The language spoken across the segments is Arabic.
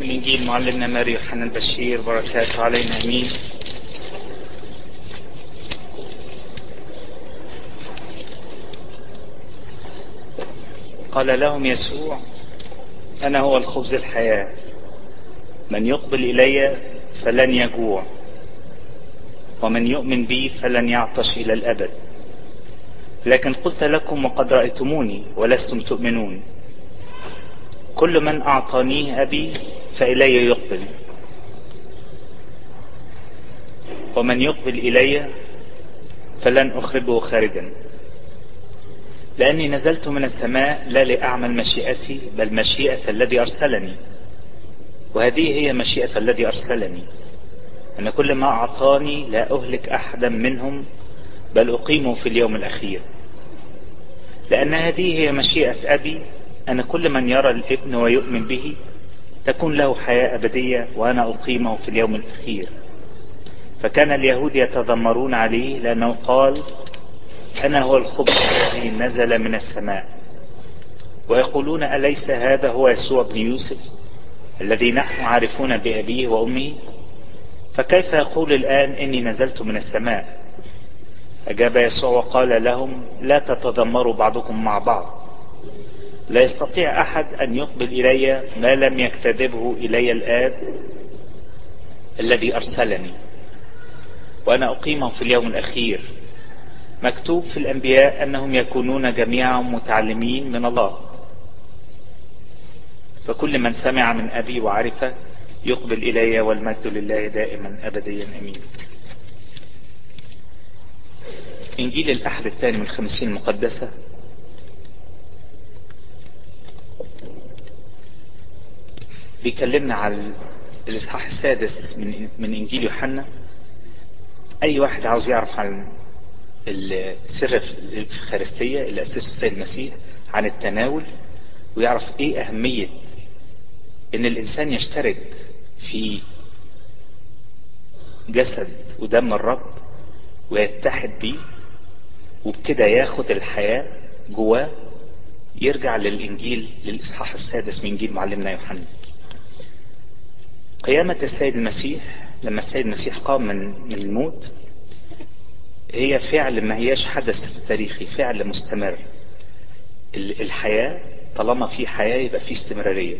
من إنجيل معلمنا ماري يوحنا البشير. بركاته علينا أمين. قال لهم يسوع أنا هو الخبز الحياة. من يقبل إلي فلن يجوع ومن يؤمن بي فلن يعطش إلى الأبد. لكن قلت لكم وقد رأيتموني ولستم تؤمنون. كل من أعطانيه أبي فإلي يقبل. ومن يقبل إلي فلن أخرجه خارجا. لأني نزلت من السماء لا لأعمل مشيئتي بل مشيئة الذي أرسلني. وهذه هي مشيئة الذي أرسلني. أن كل ما أعطاني لا أهلك أحدا منهم بل أقيمه في اليوم الأخير. لأن هذه هي مشيئة أبي أن كل من يرى الإبن ويؤمن به تكون له حياة أبدية وأنا أقيمه في اليوم الأخير. فكان اليهود يتذمرون عليه لأنه قال أنا هو الخبز الذي نزل من السماء. ويقولون أليس هذا هو يسوع بن يوسف الذي نحن عارفون بأبيه وأمه؟ فكيف يقول الآن إني نزلت من السماء؟ أجاب يسوع وقال لهم لا تتذمروا بعضكم مع بعض. لا يستطيع أحد أن يقبل إلي ما لم يكتذبه إلي الآب الذي أرسلني. وأنا أقيمه في اليوم الأخير. مكتوب في الأنبياء أنهم يكونون جميعا متعلمين من الله. فكل من سمع من أبي وعرفه يقبل إلي والمجد لله دائما أبديا أمين. إنجيل الأحد الثاني من الخمسين المقدسة بيكلمنا على الإصحاح السادس من من إنجيل يوحنا. أي واحد عاوز يعرف عن السر الإفخارستية اللي أسسه السيد المسيح عن التناول ويعرف إيه أهمية إن الإنسان يشترك في جسد ودم الرب ويتحد بيه وبكده ياخد الحياة جواه يرجع للإنجيل للإصحاح السادس من إنجيل معلمنا يوحنا. قيامة السيد المسيح لما السيد المسيح قام من الموت هي فعل ما هياش حدث تاريخي فعل مستمر. الحياة طالما في حياة يبقى في استمرارية.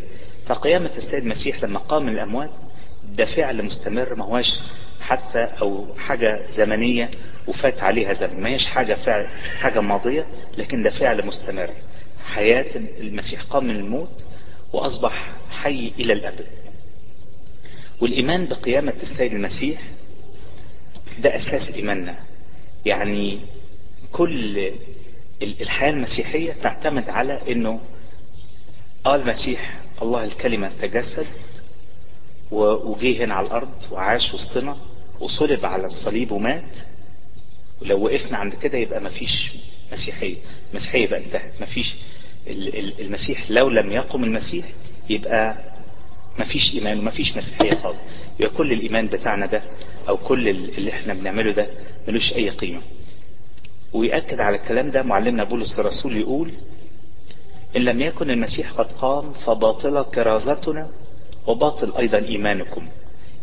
فقيامة السيد المسيح لما قام من الأموات ده فعل مستمر ما هواش حتى أو حاجة زمنية وفات عليها زمن. ما هيش حاجة فعل حاجة ماضية لكن ده فعل مستمر. حياة المسيح قام من الموت وأصبح حي إلى الأبد. والإيمان بقيامة السيد المسيح ده أساس إيماننا. يعني كل الحياة المسيحية تعتمد على أنه آه المسيح الله الكلمة تجسد وجه هنا على الأرض وعاش وسطنا وصلب على الصليب ومات. ولو وقفنا عند كده يبقى مفيش مسيحية. مسيحية بقى انتهت مفيش المسيح لو لم يقم المسيح يبقى مفيش إيمان ومفيش مسيحية خالص. يبقى كل الإيمان بتاعنا ده أو كل اللي إحنا بنعمله ده ملوش أي قيمة. ويأكد على الكلام ده معلمنا بولس الرسول يقول إن لم يكن المسيح قد قام فباطلة كرازتنا وباطل أيضا إيمانكم.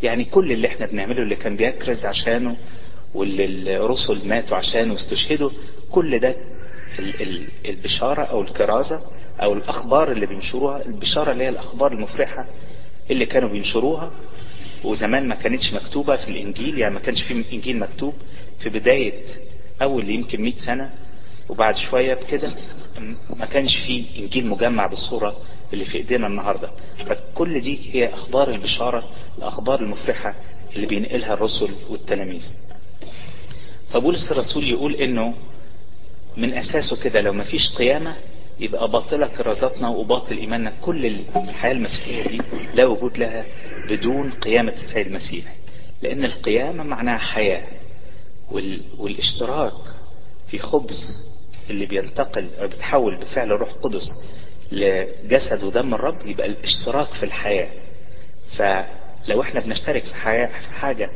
يعني كل اللي إحنا بنعمله اللي كان بيكرز عشانه واللي الرسل ماتوا عشانه واستشهدوا كل ده البشارة أو الكرازة أو الأخبار اللي بينشروها البشارة اللي هي الأخبار المفرحة اللي كانوا بينشروها وزمان ما كانتش مكتوبة في الإنجيل يعني ما كانش في إنجيل مكتوب. في بداية أول يمكن 100 سنة وبعد شوية بكده ما كانش في إنجيل مجمع بالصورة اللي في إيدينا النهاردة. فكل دي هي أخبار البشارة الأخبار المفرحة اللي بينقلها الرسل والتلاميذ. فبولس الرسول يقول إنه من أساسه كده لو ما فيش قيامة يبقى باطلة كرازاتنا وباطل إيماننا كل الحياة المسيحية دي لا وجود لها بدون قيامة السيد المسيح. لأن القيامة معناها حياة والاشتراك في خبز اللي بينتقل أو بيتحول بفعل الروح القدس لجسد ودم الرب يبقى الاشتراك في الحياة. فلو إحنا بنشترك في, حياة في حاجة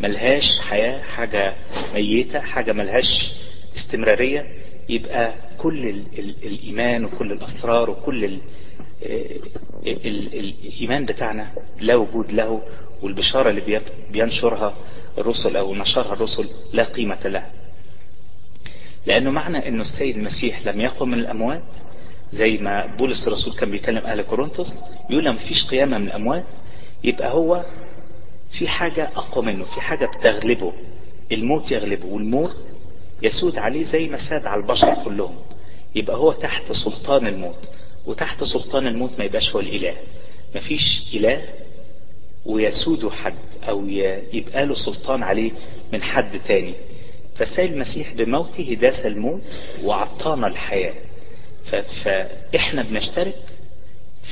ملهاش حياة حاجة ميتة حاجة ملهاش استمرارية يبقى كل ال ال الإيمان وكل الأسرار وكل ال الإيمان بتاعنا لا وجود له والبشارة اللي بينشرها الرسل أو نشرها الرسل لا قيمة لها. لأنه معنى أنه السيد المسيح لم يقم من الأموات زي ما بولس الرسول كان بيكلم أهل كورنثوس يقول لما فيش قيامة من الأموات يبقى هو في حاجة أقوى منه في حاجة بتغلبه الموت يغلبه والموت يسود عليه زي ما ساد على البشر كلهم. يبقى هو تحت سلطان الموت. وتحت سلطان الموت ما يبقاش هو الإله. مفيش إله ويسود حد أو يبقى له سلطان عليه من حد تاني. فالسيد المسيح بموته داس الموت وعطانا الحياة. فإحنا بنشترك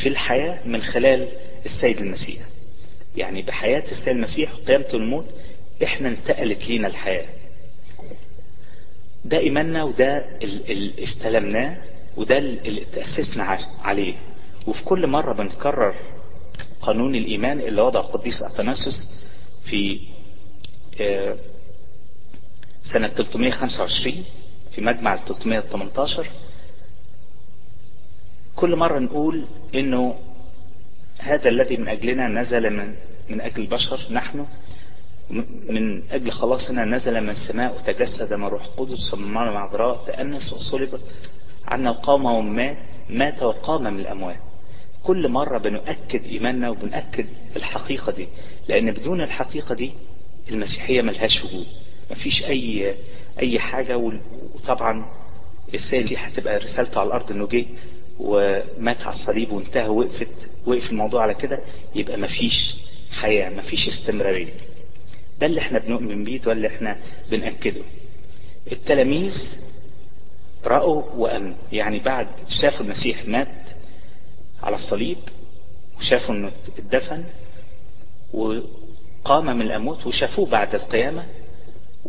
في الحياة من خلال السيد المسيح. يعني بحياة السيد المسيح وقيامته الموت إحنا انتقلت لينا الحياة. ده إيماننا وده اللي استلمناه وده اللي تأسسنا عليه. وفي كل مرة بنكرر قانون الإيمان اللي وضع القديس أثناسوس في سنة 325 في مجمع 318 كل مرة نقول إنه هذا الذي من أجلنا نزل من من أجل البشر نحن من أجل خلاصنا نزل من السماء وتجسد من روح ومن مريم العذراء تأنس وصلب عنا وقام ومات مات وقام من الأموات. كل مرة بنؤكد إيماننا وبنأكد الحقيقة دي لأن بدون الحقيقة دي المسيحية ملهاش وجود. مفيش اي أي حاجة وطبعا السيد المسيح هتبقى رسالته على الأرض إنه جه ومات على الصليب وانتهى وقفت وقف الموضوع على كده يبقى مفيش حياة مفيش استمرارية. ده اللي إحنا بنؤمن بيه ده اللي إحنا بنأكده. التلاميذ رأوا وأمنوا. يعني بعد شافوا المسيح مات على الصليب وشافوا إنه اتدفن وقام من الأموت وشافوه بعد القيامة.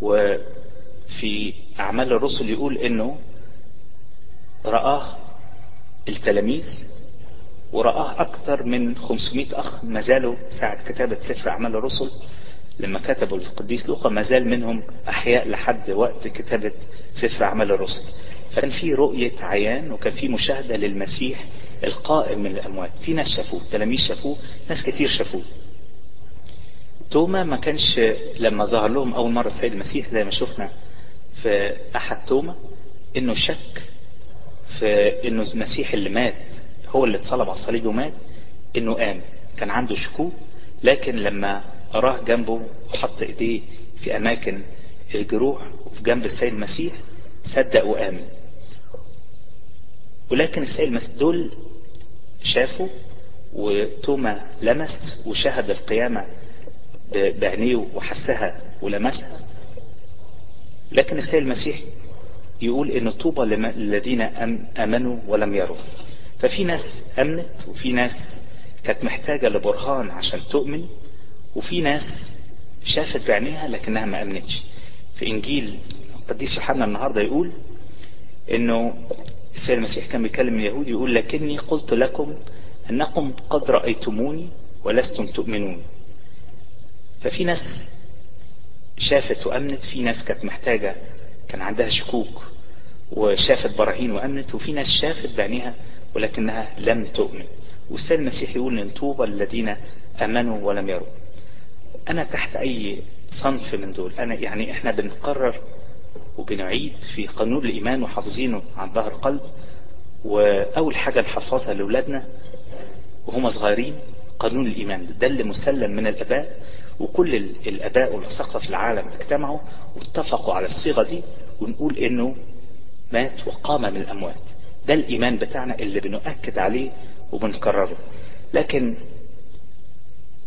وفي أعمال الرسل يقول إنه رآه التلاميذ ورآه أكثر من 500 أخ ما زالوا ساعة كتابة سفر أعمال الرسل. لما كتبوا القديس لوقا ما زال منهم أحياء لحد وقت كتابة سفر أعمال الرسل. فكان في رؤية عيان وكان في مشاهدة للمسيح القائم من الأموات. في ناس شافوه تلاميذ شافوه ناس كتير شافوه. توما ما كانش لما ظهر لهم أول مرة السيد المسيح زي ما شفنا في أحد توما إنه شك في إنه المسيح اللي مات هو اللي اتصلب على الصليب ومات إنه قام كان عنده شكوك لكن لما أراه جنبه وحط إيديه في أماكن الجروح وفي جنب السيد المسيح صدق وآمن. ولكن السيد المسيح دول شافوا وتوما لمس وشاهد القيامة بعينيه وحسها ولمسها. لكن السيد المسيح يقول إن طوبى للذين آمنوا ولم يروا. ففي ناس أمنت وفي ناس كانت محتاجة لبرهان عشان تؤمن وفي ناس شافت بعينيها لكنها ما أمنتش. في إنجيل القديس يوحنا النهاردة يقول إنه السيد المسيح كان بيكلم اليهود يقول لكني قلت لكم أنكم قد رأيتموني ولستم تؤمنون. ففي ناس شافت وأمنت في ناس كانت محتاجة كان عندها شكوك وشافت براهين وأمنت وفي ناس شافت بعينيها ولكنها لم تؤمن. والسيد المسيح يقول إن طوبى الذين آمنوا ولم يروا. أنا تحت أي صنف من دول؟ أنا يعني إحنا بنقرر وبنعيد في قانون الإيمان وحافظينه عن ظهر قلب وأول حاجة نحفظها لأولادنا وهم صغيرين قانون الإيمان. ده اللي مسلم من الآباء وكل الآباء والاساقفه في العالم اجتمعوا واتفقوا على الصيغة دي ونقول إنه مات وقام من الأموات. ده الإيمان بتاعنا اللي بنؤكد عليه وبنكرره. لكن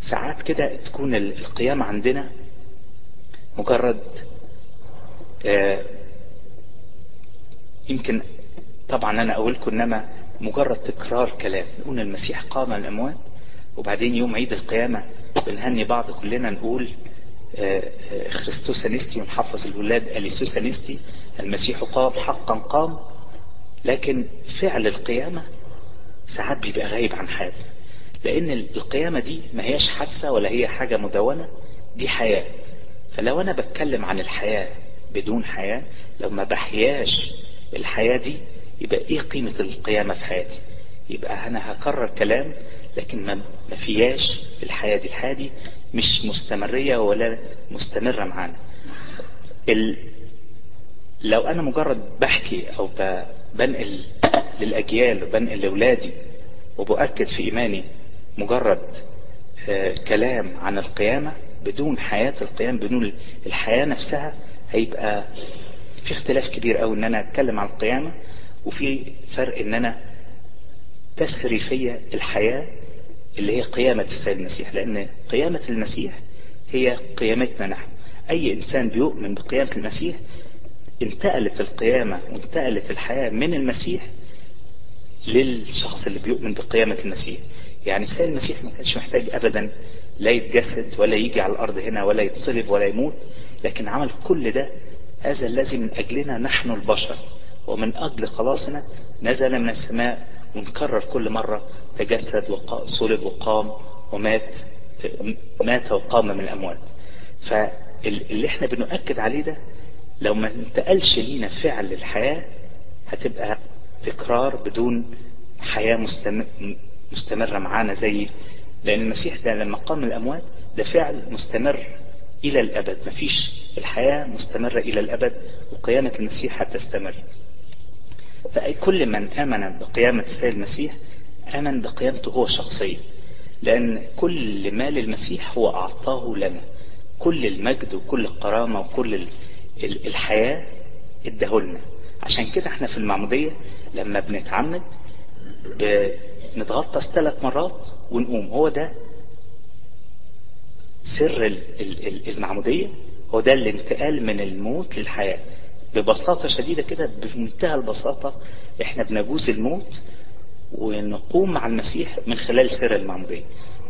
ساعات كده تكون القيامة عندنا مجرد آه يمكن طبعا أنا أقولكم إنما مجرد تكرار كلام نقول المسيح قام من الأموات وبعدين يوم عيد القيامة بنهني بعض كلنا نقول خريستوس أنستي ونحفظ الولاد أليسوس أنستي المسيح قام حقا قام لكن فعل القيامة ساعات بيبقى غايب عن حياتنا. لأن القيامة دي ما هيش حادثة ولا هي حاجة مدونة دي حياة. فلو أنا بتكلم عن الحياة بدون حياة لو ما بحياش الحياة دي يبقى إيه قيمة القيامة في حياتي؟ يبقى أنا هكرر كلام لكن ما فياش الحياة دي. الحياة دي مش مستمرية ولا مستمرة معانا. ال... لو أنا مجرد بحكي أو ب... بنقل للأجيال وبنقل لأولادي وبؤكد في إيماني مجرد آه كلام عن القيامة بدون حياة القيامة بدون الحياة نفسها هيبقى في اختلاف كبير قوي إن أنا أتكلم عن القيامة وفي فرق إن أنا تسري فيا الحياة اللي هي قيامة السيد المسيح. لأن قيامة المسيح هي قيامتنا نحن. أي إنسان بيؤمن بقيامة المسيح انتقلت القيامة وانتقلت الحياة من المسيح للشخص اللي بيؤمن بقيامة المسيح. يعني السيد المسيح ما كانش محتاج ابدا لا يتجسد ولا يجي على الأرض هنا ولا يتصلب ولا يموت لكن عمل كل ده هذا الذي من أجلنا نحن البشر ومن أجل خلاصنا نزل من السماء ونكرر كل مرة تجسد وصلب وقام ومات مات وقام من الأموات. فاللي إحنا بنؤكد عليه ده لو ما انتقلش لينا فعل الحياة هتبقى تكرار بدون حياة مستمرة معانا زي لأن المسيح ده لما قام الأموات ده فعل مستمر إلى الأبد. مفيش. الحياة مستمرة إلى الأبد وقيامة المسيح هتستمر. فكل من آمن بقيامة السيد المسيح آمن بقيامته هو شخصيا. لأن كل ما للمسيح هو أعطاه لنا. كل المجد وكل الكرامة وكل الحياة ادهولنا عشان كده إحنا في المعمودية لما بنتعمد بنتغطس ثلاث مرات ونقوم. هو ده سر المعمودية. هو ده الانتقال من الموت للحياة. ببساطة شديدة كده بمنتهى البساطة إحنا بنجوز الموت ونقوم مع المسيح من خلال سر المعمودية.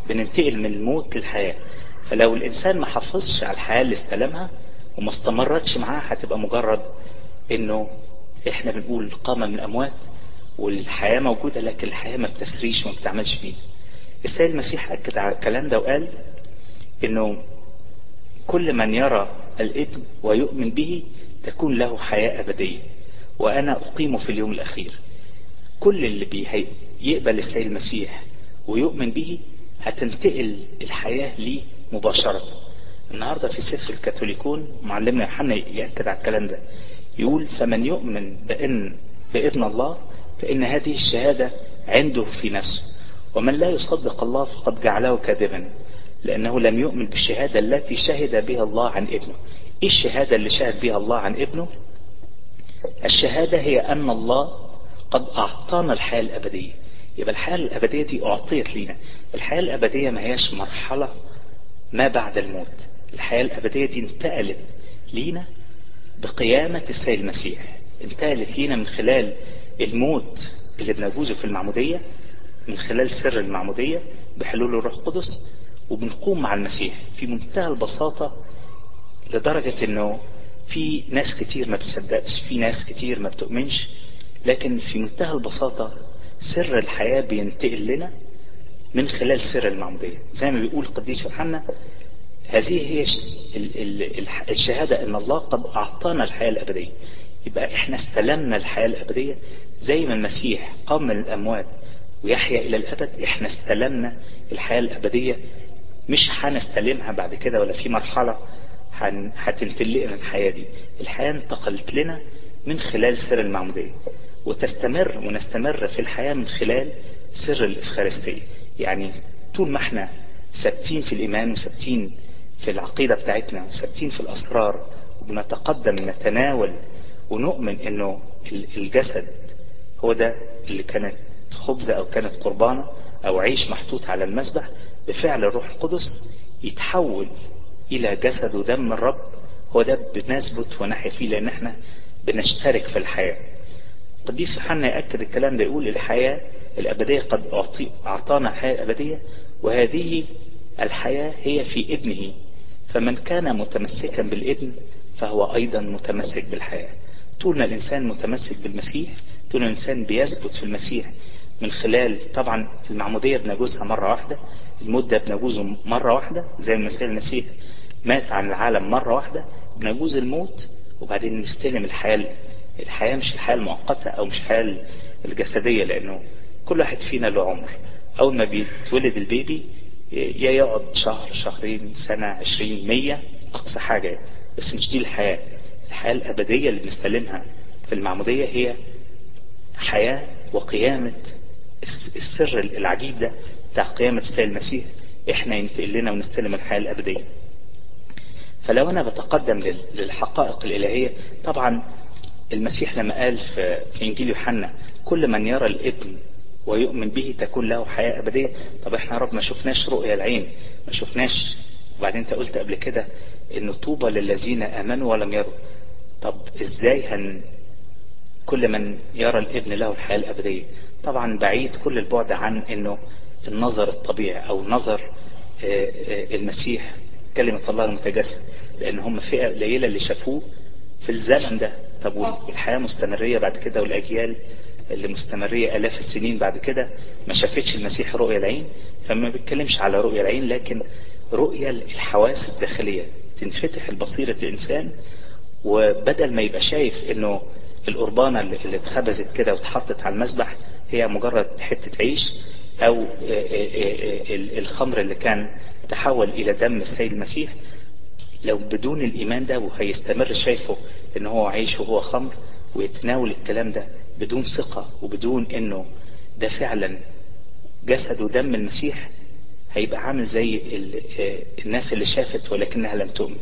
بننتقل من الموت للحياة. فلو الإنسان ما حافظش على الحياة اللي استلمها وما استمرتش معاه هتبقى مجرد إنه إحنا بنقول قامة من الاموات والحياة موجودة لكن الحياة ما بتسريش وما بتعملش فيه. السيد المسيح أكد على الكلام ده وقال إنه كل من يرى الإبن ويؤمن به تكون له حياة أبدية وأنا أقيمه في اليوم الأخير. كل اللي يقبل السيد المسيح ويؤمن به هتنتقل الحياة ليه مباشرة. النهاردة في سفر الكاثوليكون معلمنا يوحنا يأكد على الكلام ده. يقول فمن يؤمن بأن بإبن الله فإن هذه الشهادة عنده في نفسه. ومن لا يصدق الله فقد جعله كاذبا لأنه لم يؤمن بالشهادة التي شهد بها الله عن ابنه. إيه الشهادة اللي شهد بها الله عن ابنه؟ الشهادة هي أن الله قد أعطانا الحياة الأبدية. يبقى الحياة الأبدية دي أعطيت لنا الحياة الأبدية ما هياش مرحلة ما بعد الموت. الحياة الأبدية دي انتقلت لينا بقيامة السيد المسيح. انتقلت لينا من خلال الموت اللي بنجوزه في المعمودية من خلال سر المعمودية بحلول الروح القدس وبنقوم مع المسيح في منتهى البساطة لدرجة إنه في ناس كتير ما بتصدقش في ناس كتير ما بتؤمنش لكن في منتهى البساطة سر الحياة بينتقل لنا من خلال سر المعمودية. زي ما بيقول القديس يوحنا هذه هي الشهادة أن الله قد أعطانا الحياة الأبدية. يبقى إحنا استلمنا الحياة الأبدية زي ما المسيح قام من الأموات ويحيا إلى الأبد. إحنا استلمنا الحياة الأبدية. مش هنستلمها بعد كده ولا في مرحلة هتنتقل لنا الحياة دي. الحياة انتقلت لنا من خلال سر المعمودية وتستمر ونستمر في الحياة من خلال سر الإفخارستية. يعني طول ما إحنا ثابتين في الإيمان وثابتين في العقيدة بتاعتنا وثابتين في الأسرار وبنتقدم نتناول ونؤمن إنه الجسد هو ده اللي كانت خبزة أو كانت قربانة أو عيش محطوط على المسبح بفعل الروح القدس يتحول إلى جسد ودم الرب هو ده بنثبت ونحيا فيه لأن إحنا بنشترك في الحياة. القديس يوحنا يأكد الكلام ده يقول الحياة الأبدية قد أعطانا الحياة الأبدية وهذه الحياة هي في ابنه فمن كان متمسكا بالابن فهو أيضا متمسك بالحياة. طول ما الإنسان متمسك بالمسيح طول ما الإنسان بيثبت في المسيح من خلال طبعا المعمودية بنجوزها مرة واحدة المدة بنجوزه مرة واحدة زي المسيح المسيح مات عن العالم مرة واحدة بنجوز الموت وبعدين نستلم الحياة الحياة مش الحياة المؤقتة أو مش الحياة الجسدية لأنه كل واحد فينا له عمر. أول ما بيتولد البيبي يا يقعد شهر شهرين سنة عشرين مية أقصى حاجة بس مش دي الحياة. الحياة الأبدية اللي بنستلمها في المعمودية هي حياة وقيامة السر العجيب ده بتاع قيامة السيد المسيح. إحنا ينتقل لنا ونستلم الحياة الأبدية. فلو أنا بتقدم للحقائق الإلهية طبعا المسيح لما قال في, إنجيل يوحنا كل من يرى الإبن ويؤمن به تكون له حياة أبدية. طب إحنا يا رب ما شفناش رؤيا العين ما شفناش. وبعدين أنت قلت قبل كده ان طوبى للذين آمنوا ولم يروا. طب إزاي هن كل من يرى الابن له الحياة الأبدية؟ طبعا بعيد كل البعد عن إنه النظر الطبيعي أو نظر المسيح كلمة الله المتجسد لأن هم فئة قليلة اللي شافوه في الزمن ده. طب والحياة مستمرية بعد كده والأجيال اللي مستمرية آلاف السنين بعد كده ما شافتش المسيح رؤية العين فما بيتكلمش على رؤية العين لكن رؤية الحواس الداخلية. تنفتح البصيرة الإنسان وبدل ما يبقى شايف إنه القربانة اللي اتخبزت كده واتحطت على المسبح هي مجرد حتة عيش أو الخمر اللي كان تحول إلى دم السيد المسيح لو بدون الإيمان ده وهيستمر شايفه إن هو عيش وهو خمر ويتناول الكلام ده بدون ثقة وبدون إنه ده فعلا جسد ودم المسيح هيبقى عامل زي الناس اللي شافت ولكنها لم تؤمن.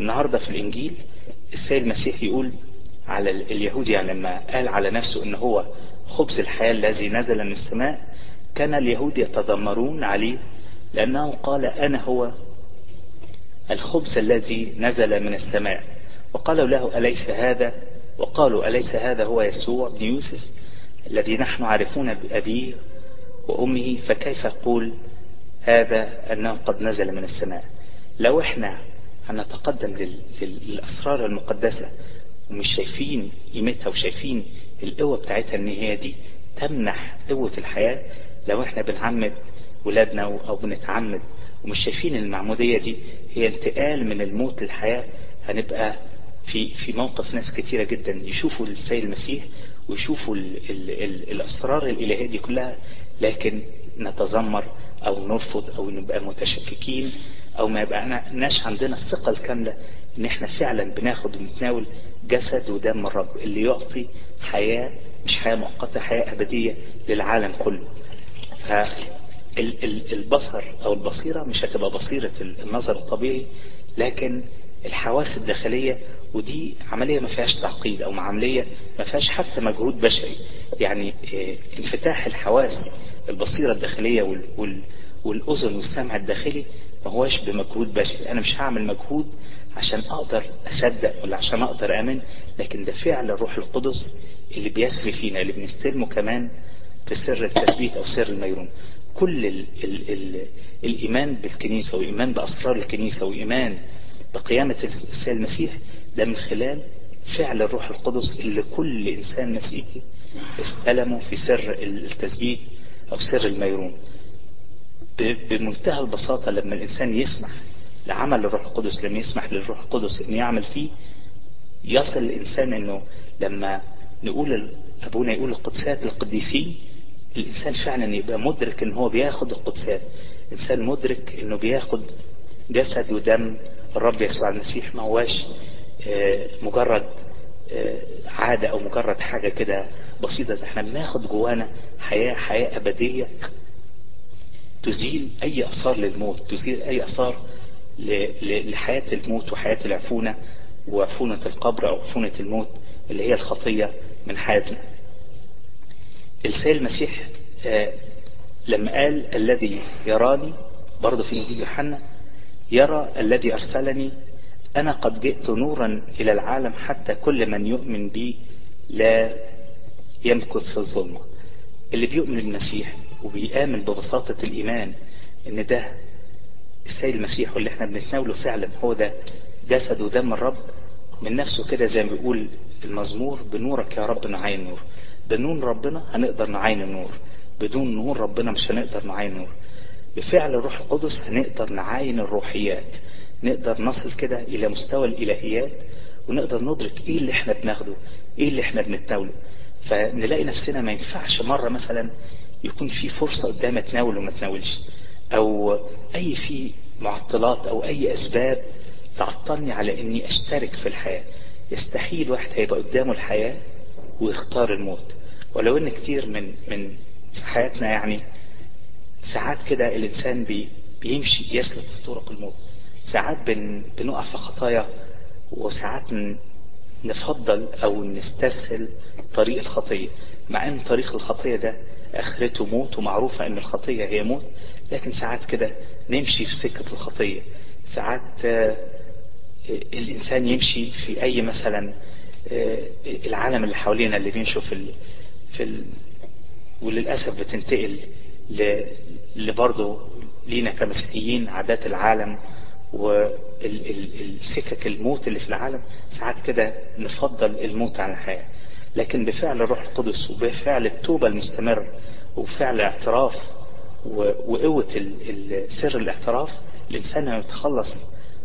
النهاردة في الإنجيل السيد المسيح يقول على اليهود يعني لما قال على نفسه إن هو خبز الحياة الذي نزل من السماء كان اليهود يتذمرون عليه لأنه قال أنا هو الخبز الذي نزل من السماء. وقالوا له أليس هذا؟ وقالوا أليس هذا هو يسوع بن يوسف الذي نحن عارفون بأبيه وأمه؟ فكيف يقول هذا أنه قد نزل من السماء؟ لو إحنا هنتقدم للأسرار المقدسة ومش شايفين قيمتها وشايفين القوة بتاعتها إن هي دي تمنح قوة الحياة. لو إحنا بنعمد ولادنا أو بنتعمد ومش شايفين المعمودية دي هي انتقال من الموت للحياة هنبقى في في موقف ناس كتيرة جدا يشوفوا السيد المسيح ويشوفوا ال ال ال الأسرار الإلهية دي كلها لكن نتذمر أو نرفض أو نبقى متشككين أو ما يبقى ناش عندنا الثقة الكاملة إن إحنا فعلا بناخد ونتناول جسد ودم الرب اللي يعطي حياة مش حياة مؤقتة حياة أبدية للعالم كله. فالبصر أو البصيرة مش هتبقى بصيرة النظر الطبيعي لكن الحواس الداخلية ودي عملية ما فيهاش تعقيد أو عملية ما فيهاش حتى مجهود بشري. يعني انفتاح الحواس البصيرة الداخلية وال وال والأذن والسمع الداخلي ما هوش بمجهود بشري أنا مش هعمل مجهود عشان أقدر أصدق ولا عشان أقدر أمن لكن ده فعل الروح القدس اللي بيسري فينا اللي بنستلمه كمان في سر التثبيت أو سر الميرون. كل ال ال ال الإيمان بالكنيسة وإيمان بأسرار الكنيسة وإيمان بقيامة السيد المسيح ده من خلال فعل الروح القدس اللي كل إنسان مسيحي استلمه في سر التثبيت أو سر الميرون. بمنتهى البساطة لما الإنسان يسمح لعمل الروح القدس لما يسمح للروح القدس ان يعمل فيه يصل الإنسان إنه لما نقول أبونا يقول القدسات للقديسين الإنسان فعلا يبقى مدرك إن هو بياخد القدسات. إنسان مدرك إنه بياخد جسد ودم الرب يسوع المسيح ما هواش مجرد عادة أو مجرد حاجة كده بسيطة. إحنا بناخد جوانا حياة حياة أبدية تزيل أي آثار للموت تزيل أي آثار لحياة الموت وحياة العفونة وعفونة القبر أو عفونة الموت اللي هي الخطية من حياتنا. السيد المسيح لما قال الذي يراني برضه في إنجيل يوحنا يرى الذي أرسلني أنا قد جئت نورا إلى العالم حتى كل من يؤمن بي لا يمكث في الظلمة اللي بيؤمن بالمسيح وبيآمن ببساطة الإيمان إن ده السيد المسيح واللي إحنا بنتناوله فعلا هو ده جسد ودم الرب. من نفسه كده زي ما بيقول المزمور بنورك يا رب نعين نور. بنور ربنا هنقدر نعين النور. بدون نور ربنا مش هنقدر نعين نور بفعل الروح القدس هنقدر نعاين الروحيات. نقدر نصل كده إلى مستوى الإلهيات ونقدر ندرك إيه اللي إحنا بناخده إيه اللي إحنا بنتناوله. فنلاقي نفسنا ما ينفعش مرة مثلا يكون في فرصة قدام اتناول وما اتناولش أو أي في معطلات أو أي أسباب تعطلني على إني أشترك في الحياة. يستحيل واحد هيبقى قدامه الحياة ويختار الموت. ولو إن كتير من من حياتنا يعني ساعات كده الإنسان بي بيمشي يسلك في طرق الموت. ساعات بن بنقع في خطايا وساعات نفضل أو نستسهل طريق الخطية. مع إن طريق الخطية ده آخرته موت ومعروفة أن الخطية هي موت لكن ساعات كده نمشي في سكة الخطية. ساعات الإنسان يمشي في أي مثلا العالم اللي حوالينا اللي بيمشوا في في ال وللأسف بتنتقل لبرضه لينا كمسيحيين عادات العالم والسكك الموت اللي في العالم. ساعات كده نفضل الموت عن الحياة. لكن بفعل الروح القدس وبفعل التوبة المستمر وبفعل الاعتراف وقوة سر الاعتراف الإنسان هيتخلص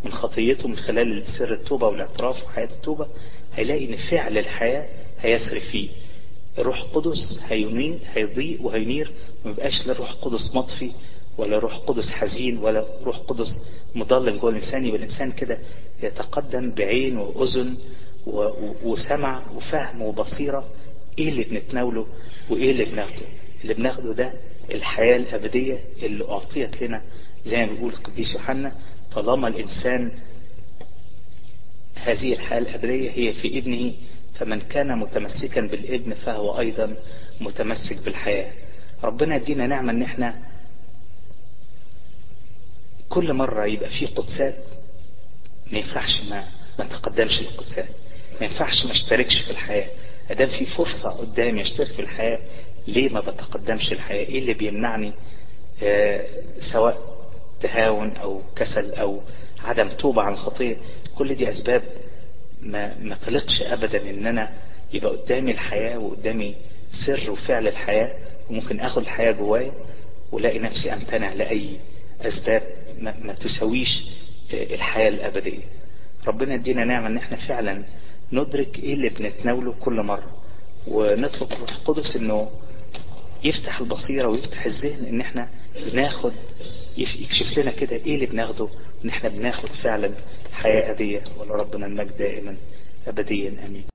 من خطيته من خلال سر التوبة والاعتراف وحياة التوبة هيلاقي إن فعل الحياة هيسري فيه. الروح القدس هيضيء وهينير ما يبقاش لا روح قدس مطفي ولا روح قدس حزين ولا روح قدس مضلم جوه الإنسان. يبقى الإنسان كده يتقدم بعين وأذن وسمع وفهم وبصيرة إيه اللي بنتناوله وإيه اللي بناخده. اللي بناخده ده الحياة الأبدية اللي أعطيت لنا زي ما بيقول القديس يوحنا طالما الإنسان هذه الحياة الأبدية هي في ابنه فمن كان متمسكا بالابن فهو أيضا متمسك بالحياة. ربنا يدينا نعمة إن إحنا كل مرة يبقى في قدسات ما ينفعش ما ما تقدمش للقدسات. ما ينفعش ما اشتركش في الحياة. أدام في فرصة قدامي أشترك في الحياة ليه ما بتقدمش الحياة؟ إيه اللي بيمنعني؟ آه سواء تهاون أو كسل أو عدم توبة عن الخطية كل دي أسباب ما ما تلقش ابدا إن أنا يبقى قدامي الحياة وقدامي سر وفعل الحياة وممكن آخد الحياة جوايا ولاقي نفسي أمتنع لأي أسباب ما, ما تسويش الحياة الأبدية. ربنا يدينا نعمة إن إحنا فعلا ندرك إيه اللي بنتناوله كل مرة ونطلب روح القدس إنه يفتح البصيرة ويفتح الذهن إن إحنا بناخد يكشف لنا كده إيه اللي بناخده إن إحنا بناخد فعلا حياة أبدية. ولربنا المجد دائما ابديا. آمين.